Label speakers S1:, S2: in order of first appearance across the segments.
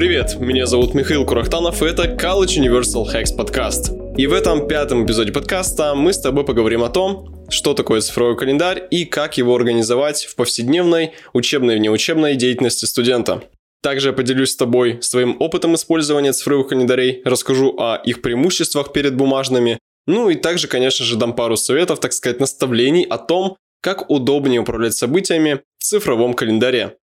S1: Привет, меня зовут Михаил Курахтанов, и это College Universal Hacks подкаст. И в этом пятом эпизоде подкаста мы с тобой поговорим о том, что такое цифровой календарь и как его организовать в повседневной, учебной и внеучебной деятельности студента. Также я поделюсь с тобой своим опытом использования цифровых календарей, расскажу о их преимуществах перед бумажными, ну и также, конечно же, дам пару советов, так сказать, наставлений о том, как удобнее управлять событиями в цифровом календаре.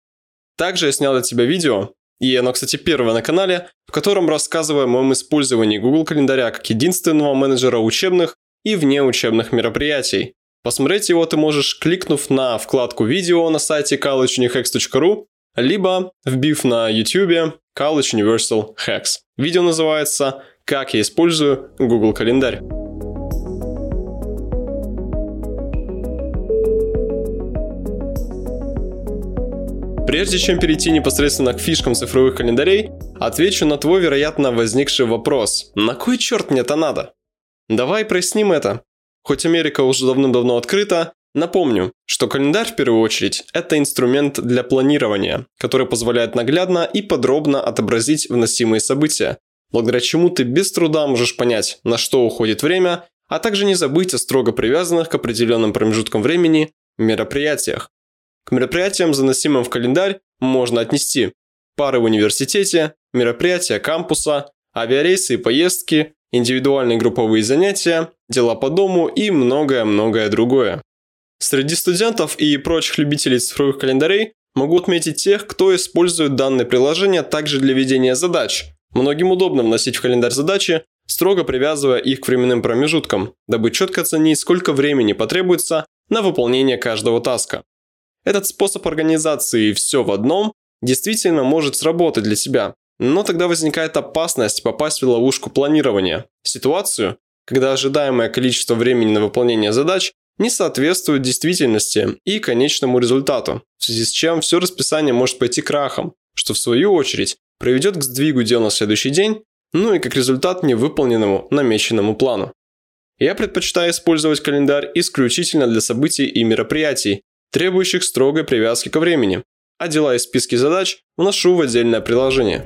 S1: Также я снял для тебя видео, и оно, кстати, первое на канале, в котором рассказываю о моем использовании Google календаря как единственного менеджера учебных и внеучебных мероприятий. Посмотреть его ты можешь, кликнув на вкладку видео на сайте collegeunihex.ru, либо вбив на YouTube College Universal Hacks. Видео называется «Как я использую Google календарь». Прежде чем перейти непосредственно к фишкам цифровых календарей, отвечу на твой, вероятно, возникший вопрос. На кой черт мне это надо? Давай проясним это. Хоть Америка уже давным-давно открыта, напомню, что календарь в первую очередь – это инструмент для планирования, который позволяет наглядно и подробно отобразить вносимые события, благодаря чему ты без труда можешь понять, на что уходит время, а также не забыть о строго привязанных к определенным промежуткам времени мероприятиях. К мероприятиям, заносимым в календарь, можно отнести пары в университете, мероприятия кампуса, авиарейсы и поездки, индивидуальные групповые занятия, дела по дому и многое-многое другое. Среди студентов и прочих любителей цифровых календарей могу отметить тех, кто использует данное приложение также для ведения задач. Многим удобно вносить в календарь задачи, строго привязывая их к временным промежуткам, дабы четко оценить, сколько времени потребуется на выполнение каждого таска. Этот способ организации «все в одном» действительно может сработать для тебя, но тогда возникает опасность попасть в ловушку планирования, ситуацию, когда ожидаемое количество времени на выполнение задач не соответствует действительности и конечному результату, в связи с чем все расписание может пойти крахом, что в свою очередь приведет к сдвигу дел на следующий день, ну и как результат невыполненному намеченному плану. Я предпочитаю использовать календарь исключительно для событий и мероприятий, требующих строгой привязки ко времени, а дела и списки задач вношу в отдельное приложение.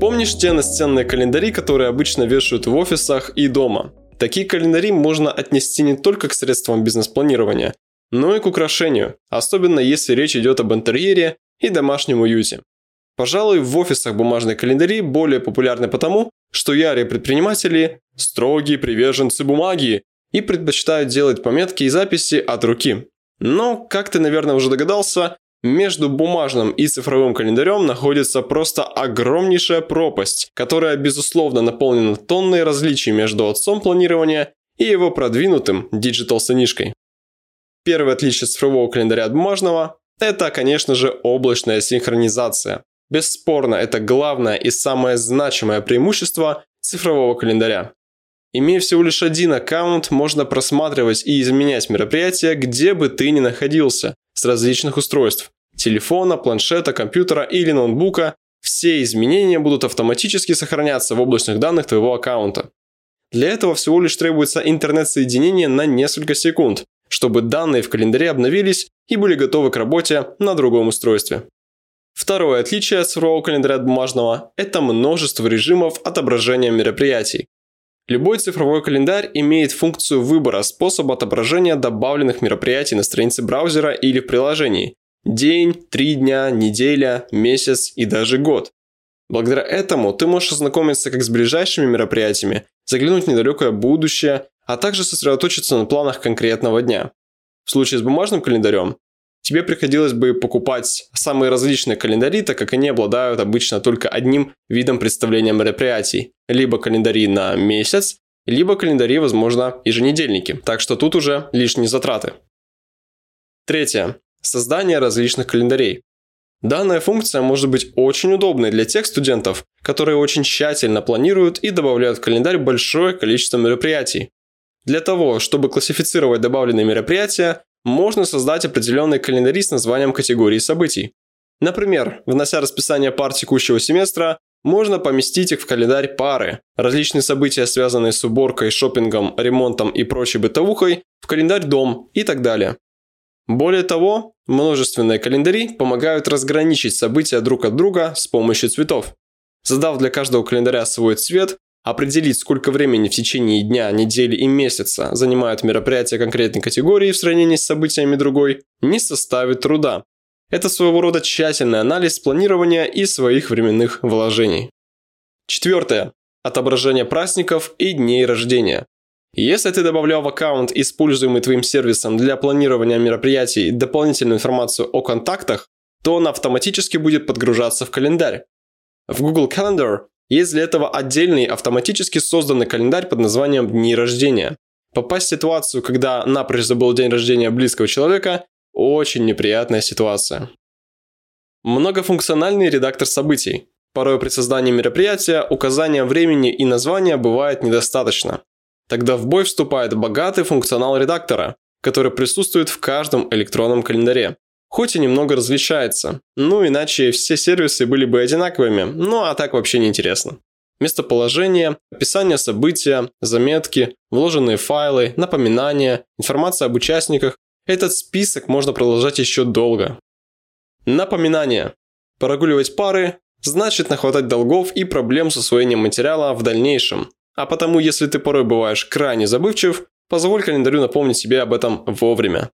S1: Помнишь те настенные календари, которые обычно вешают в офисах и дома? Такие календари можно отнести не только к средствам бизнес-планирования, но и к украшению, особенно если речь идет об интерьере и домашнем уюте. Пожалуй, в офисах бумажные календари более популярны потому, что ярые предприниматели – строгие приверженцы бумаги и предпочитают делать пометки и записи от руки. Но, как ты, наверное, уже догадался, между бумажным и цифровым календарем находится просто огромнейшая пропасть, которая, безусловно, наполнена тонной различий между отцом планирования и его продвинутым диджитал-сынишкой. Первое отличие цифрового календаря от бумажного – это, конечно же, облачная синхронизация. Бесспорно, это главное и самое значимое преимущество цифрового календаря. Имея всего лишь один аккаунт, можно просматривать и изменять мероприятия, где бы ты ни находился, с различных устройств – телефона, планшета, компьютера или ноутбука. Все изменения будут автоматически сохраняться в облачных данных твоего аккаунта. Для этого всего лишь требуется интернет-соединение на несколько секунд, чтобы данные в календаре обновились и были готовы к работе на другом устройстве. Второе отличие от цифрового календаря от бумажного – это множество режимов отображения мероприятий. Любой цифровой календарь имеет функцию выбора способа отображения добавленных мероприятий на странице браузера или в приложении – день, три дня, неделя, месяц и даже год. Благодаря этому ты можешь ознакомиться как с ближайшими мероприятиями, заглянуть в недалекое будущее, а также сосредоточиться на планах конкретного дня. В случае с бумажным календарем тебе приходилось бы покупать самые различные календари, так как они обладают обычно только одним видом представления мероприятий. Либо календари на месяц, либо календари, возможно, еженедельники. Так что тут уже лишние затраты. Третье. Создание различных календарей. Данная функция может быть очень удобной для тех студентов, которые очень тщательно планируют и добавляют в календарь большое количество мероприятий. Для того, чтобы классифицировать добавленные мероприятия, можно создать определенный календарь с названием категории событий. Например, внося расписание пар текущего семестра, можно поместить их в календарь пары. Различные события, связанные с уборкой, шопингом, ремонтом и прочей бытовухой, в календарь дом и так далее. Более того, множественные календари помогают разграничить события друг от друга с помощью цветов. Создав для каждого календаря свой цвет, определить, сколько времени в течение дня, недели и месяца занимают мероприятия конкретной категории в сравнении с событиями другой, не составит труда. Это своего рода тщательный анализ планирования и своих временных вложений. Четвертое. Отображение праздников и дней рождения. Если ты добавлял в аккаунт, используемый твоим сервисом для планирования мероприятий, дополнительную информацию о контактах, то он автоматически будет подгружаться в календарь. В Google Calendar есть для этого отдельный автоматически созданный календарь под названием «Дни рождения». Попасть в ситуацию, когда напрочь забыл день рождения близкого человека – очень неприятная ситуация. Многофункциональный редактор событий. Порой при создании мероприятия указания времени и названия бывает недостаточно. Тогда в бой вступает богатый функционал редактора, который присутствует в каждом электронном календаре. Хоть и немного различается. Ну, иначе все сервисы были бы одинаковыми, ну а так вообще не интересно. Местоположение, описание события, заметки, вложенные файлы, напоминания, информация об участниках. Этот список можно продолжать еще долго. Напоминание. Прогуливать пары значит нахватать долгов и проблем с усвоением материала в дальнейшем. А потому, если ты порой бываешь крайне забывчив, позволь календарю напомнить себе об этом вовремя.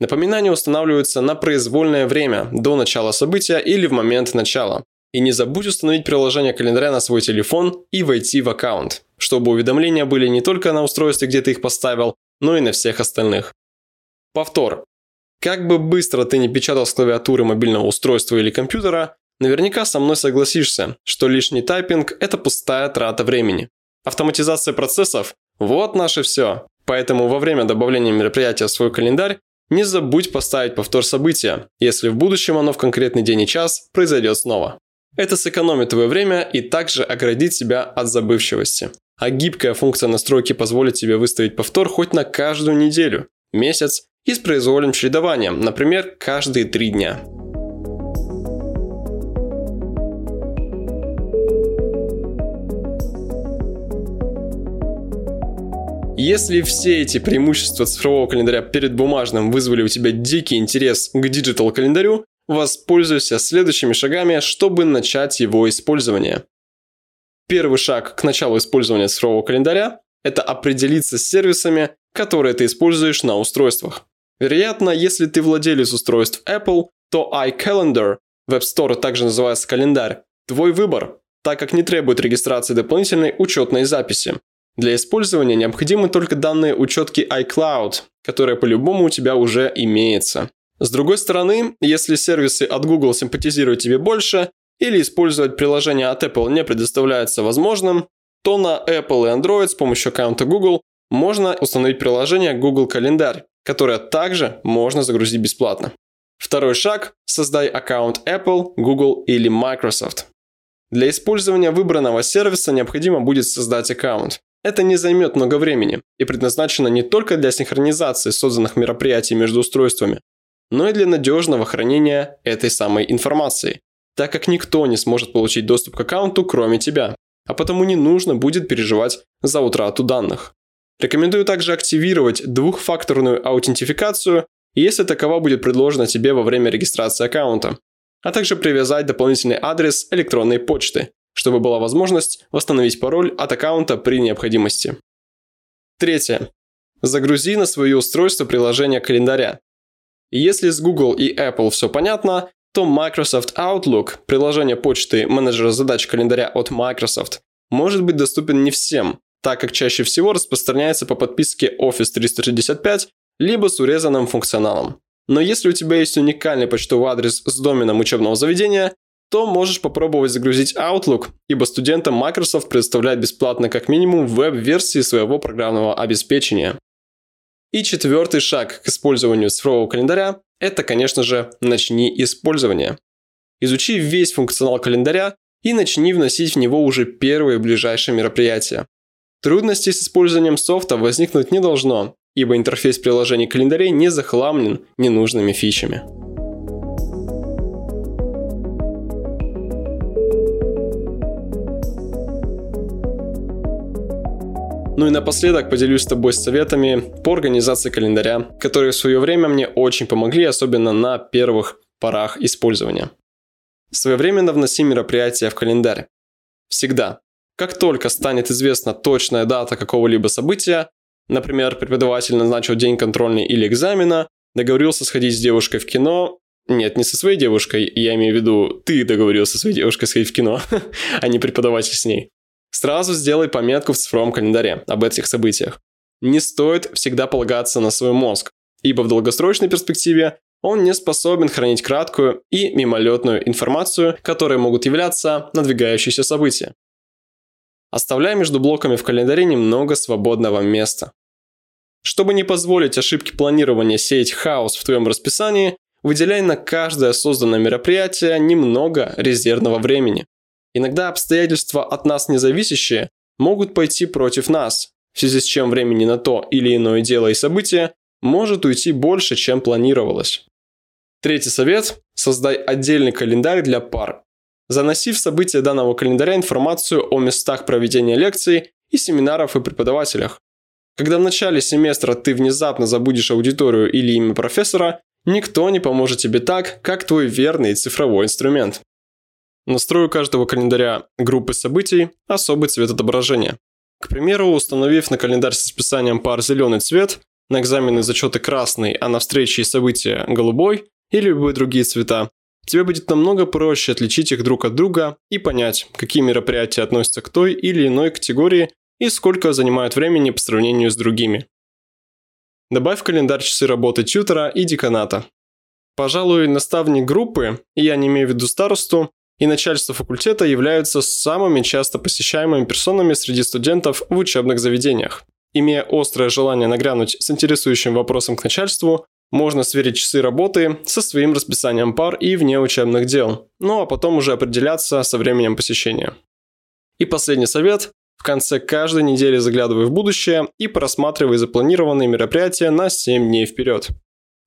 S1: Напоминания устанавливаются на произвольное время, до начала события или в момент начала. И не забудь установить приложение календаря на свой телефон и войти в аккаунт, чтобы уведомления были не только на устройстве, где ты их поставил, но и на всех остальных. Повтор. Как бы быстро ты не печатал с клавиатуры мобильного устройства или компьютера, наверняка со мной согласишься, что лишний тайпинг – это пустая трата времени. Автоматизация процессов – вот наше все. Поэтому во время добавления мероприятия в свой календарь не забудь поставить повтор события, если в будущем оно в конкретный день и час произойдет снова. Это сэкономит твое время и также оградит тебя от забывчивости. А гибкая функция настройки позволит тебе выставить повтор хоть на каждую неделю, месяц и с произвольным чередованием, например, каждые три дня. Если все эти преимущества цифрового календаря перед бумажным вызвали у тебя дикий интерес к digital-календарю, воспользуйся следующими шагами, чтобы начать его использование. Первый шаг к началу использования цифрового календаря – это определиться с сервисами, которые ты используешь на устройствах. Вероятно, если ты владелец устройств Apple, то iCalendar, App Store также называется календарь, твой выбор, так как не требует регистрации дополнительной учетной записи. Для использования необходимы только данные учетки iCloud, которая по-любому у тебя уже имеется. С другой стороны, если сервисы от Google симпатизируют тебе больше, или использовать приложение от Apple не предоставляется возможным, то на Apple и Android с помощью аккаунта Google можно установить приложение Google Календарь, которое также можно загрузить бесплатно. Второй шаг – создай аккаунт Apple, Google или Microsoft. Для использования выбранного сервиса необходимо будет создать аккаунт. Это не займет много времени и предназначено не только для синхронизации созданных мероприятий между устройствами, но и для надежного хранения этой самой информации, так как никто не сможет получить доступ к аккаунту, кроме тебя, а потому не нужно будет переживать за утрату данных. Рекомендую также активировать двухфакторную аутентификацию, если такова будет предложена тебе во время регистрации аккаунта, а также привязать дополнительный адрес электронной почты, чтобы была возможность восстановить пароль от аккаунта при необходимости. Третье. Загрузи на свое устройство приложение календаря. Если с Google и Apple все понятно, то Microsoft Outlook, приложение почты менеджера задач календаря от Microsoft, может быть доступен не всем, так как чаще всего распространяется по подписке Office 365 либо с урезанным функционалом. Но если у тебя есть уникальный почтовый адрес с доменом учебного заведения, то можешь попробовать загрузить Outlook, ибо студентам Microsoft предоставляет бесплатно как минимум веб-версии своего программного обеспечения. И четвертый шаг к использованию цифрового календаря – это, конечно же, начни использование. Изучи весь функционал календаря и начни вносить в него уже первые ближайшие мероприятия. Трудностей с использованием софта возникнуть не должно, ибо интерфейс приложений календарей не захламлен ненужными фичами. Ну и напоследок поделюсь с тобой советами по организации календаря, которые в свое время мне очень помогли, особенно на первых порах использования. Своевременно вноси мероприятия в календарь. Всегда. Как только станет известна точная дата какого-либо события, например, преподаватель назначил день контрольный или экзамена, договорился сходить с девушкой в кино, нет, не со своей девушкой, я имею в виду, ты договорился со своей девушкой сходить в кино, а не преподаватель с ней. Сразу сделай пометку в цифровом календаре об этих событиях. Не стоит всегда полагаться на свой мозг, ибо в долгосрочной перспективе он не способен хранить краткую и мимолетную информацию, которые могут являться надвигающиеся события. Оставляй между блоками в календаре немного свободного места. Чтобы не позволить ошибке планирования сеять хаос в твоем расписании, выделяй на каждое созданное мероприятие немного резервного времени. Иногда обстоятельства от нас независящие могут пойти против нас, в связи с чем времени на то или иное дело и событие может уйти больше, чем планировалось. Третий совет – создай отдельный календарь для пар. Заноси в события данного календаря информацию о местах проведения лекций и семинаров и преподавателях. Когда в начале семестра ты внезапно забудешь аудиторию или имя профессора, никто не поможет тебе так, как твой верный цифровой инструмент. Настрою каждого календаря группы событий особый цвет отображения. К примеру, установив на календарь с расписанием пар зеленый цвет, на экзамены зачеты красный, а на встречи и события голубой, или любые другие цвета, тебе будет намного проще отличить их друг от друга и понять, какие мероприятия относятся к той или иной категории и сколько занимают времени по сравнению с другими. Добавь в календарь часы работы тьютера и деканата. Пожалуй, наставник группы, и я не имею в виду старосту, и начальство факультета являются самыми часто посещаемыми персонами среди студентов в учебных заведениях. Имея острое желание нагрянуть с интересующим вопросом к начальству, можно сверить часы работы со своим расписанием пар и внеучебных дел, ну а потом уже определяться со временем посещения. И последний совет. В конце каждой недели заглядывай в будущее и просматривай запланированные мероприятия на 7 дней вперед.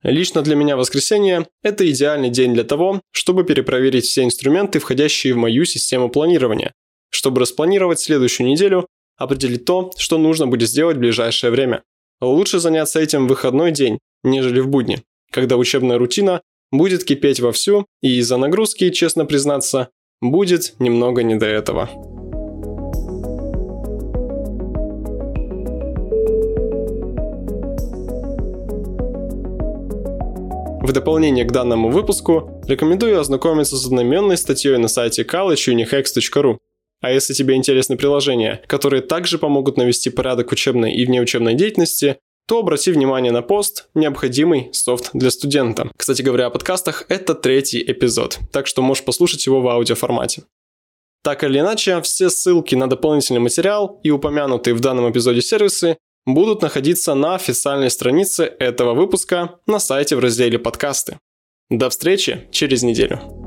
S1: Лично для меня воскресенье – это идеальный день для того, чтобы перепроверить все инструменты, входящие в мою систему планирования, чтобы распланировать следующую неделю, определить то, что нужно будет сделать в ближайшее время. Лучше заняться этим в выходной день, нежели в будни, когда учебная рутина будет кипеть вовсю, и из-за нагрузки, честно признаться, будет немного не до этого. В дополнение к данному выпуску рекомендую ознакомиться с одноименной статьей на сайте collegeunihex.ru. А если тебе интересны приложения, которые также помогут навести порядок в учебной и внеучебной деятельности, то обрати внимание на пост «Необходимый софт для студента». Кстати говоря о подкастах, это третий эпизод, так что можешь послушать его в аудиоформате. Так или иначе, все ссылки на дополнительный материал и упомянутые в данном эпизоде сервисы будут находиться на официальной странице этого выпуска на сайте в разделе «Подкасты». До встречи через неделю.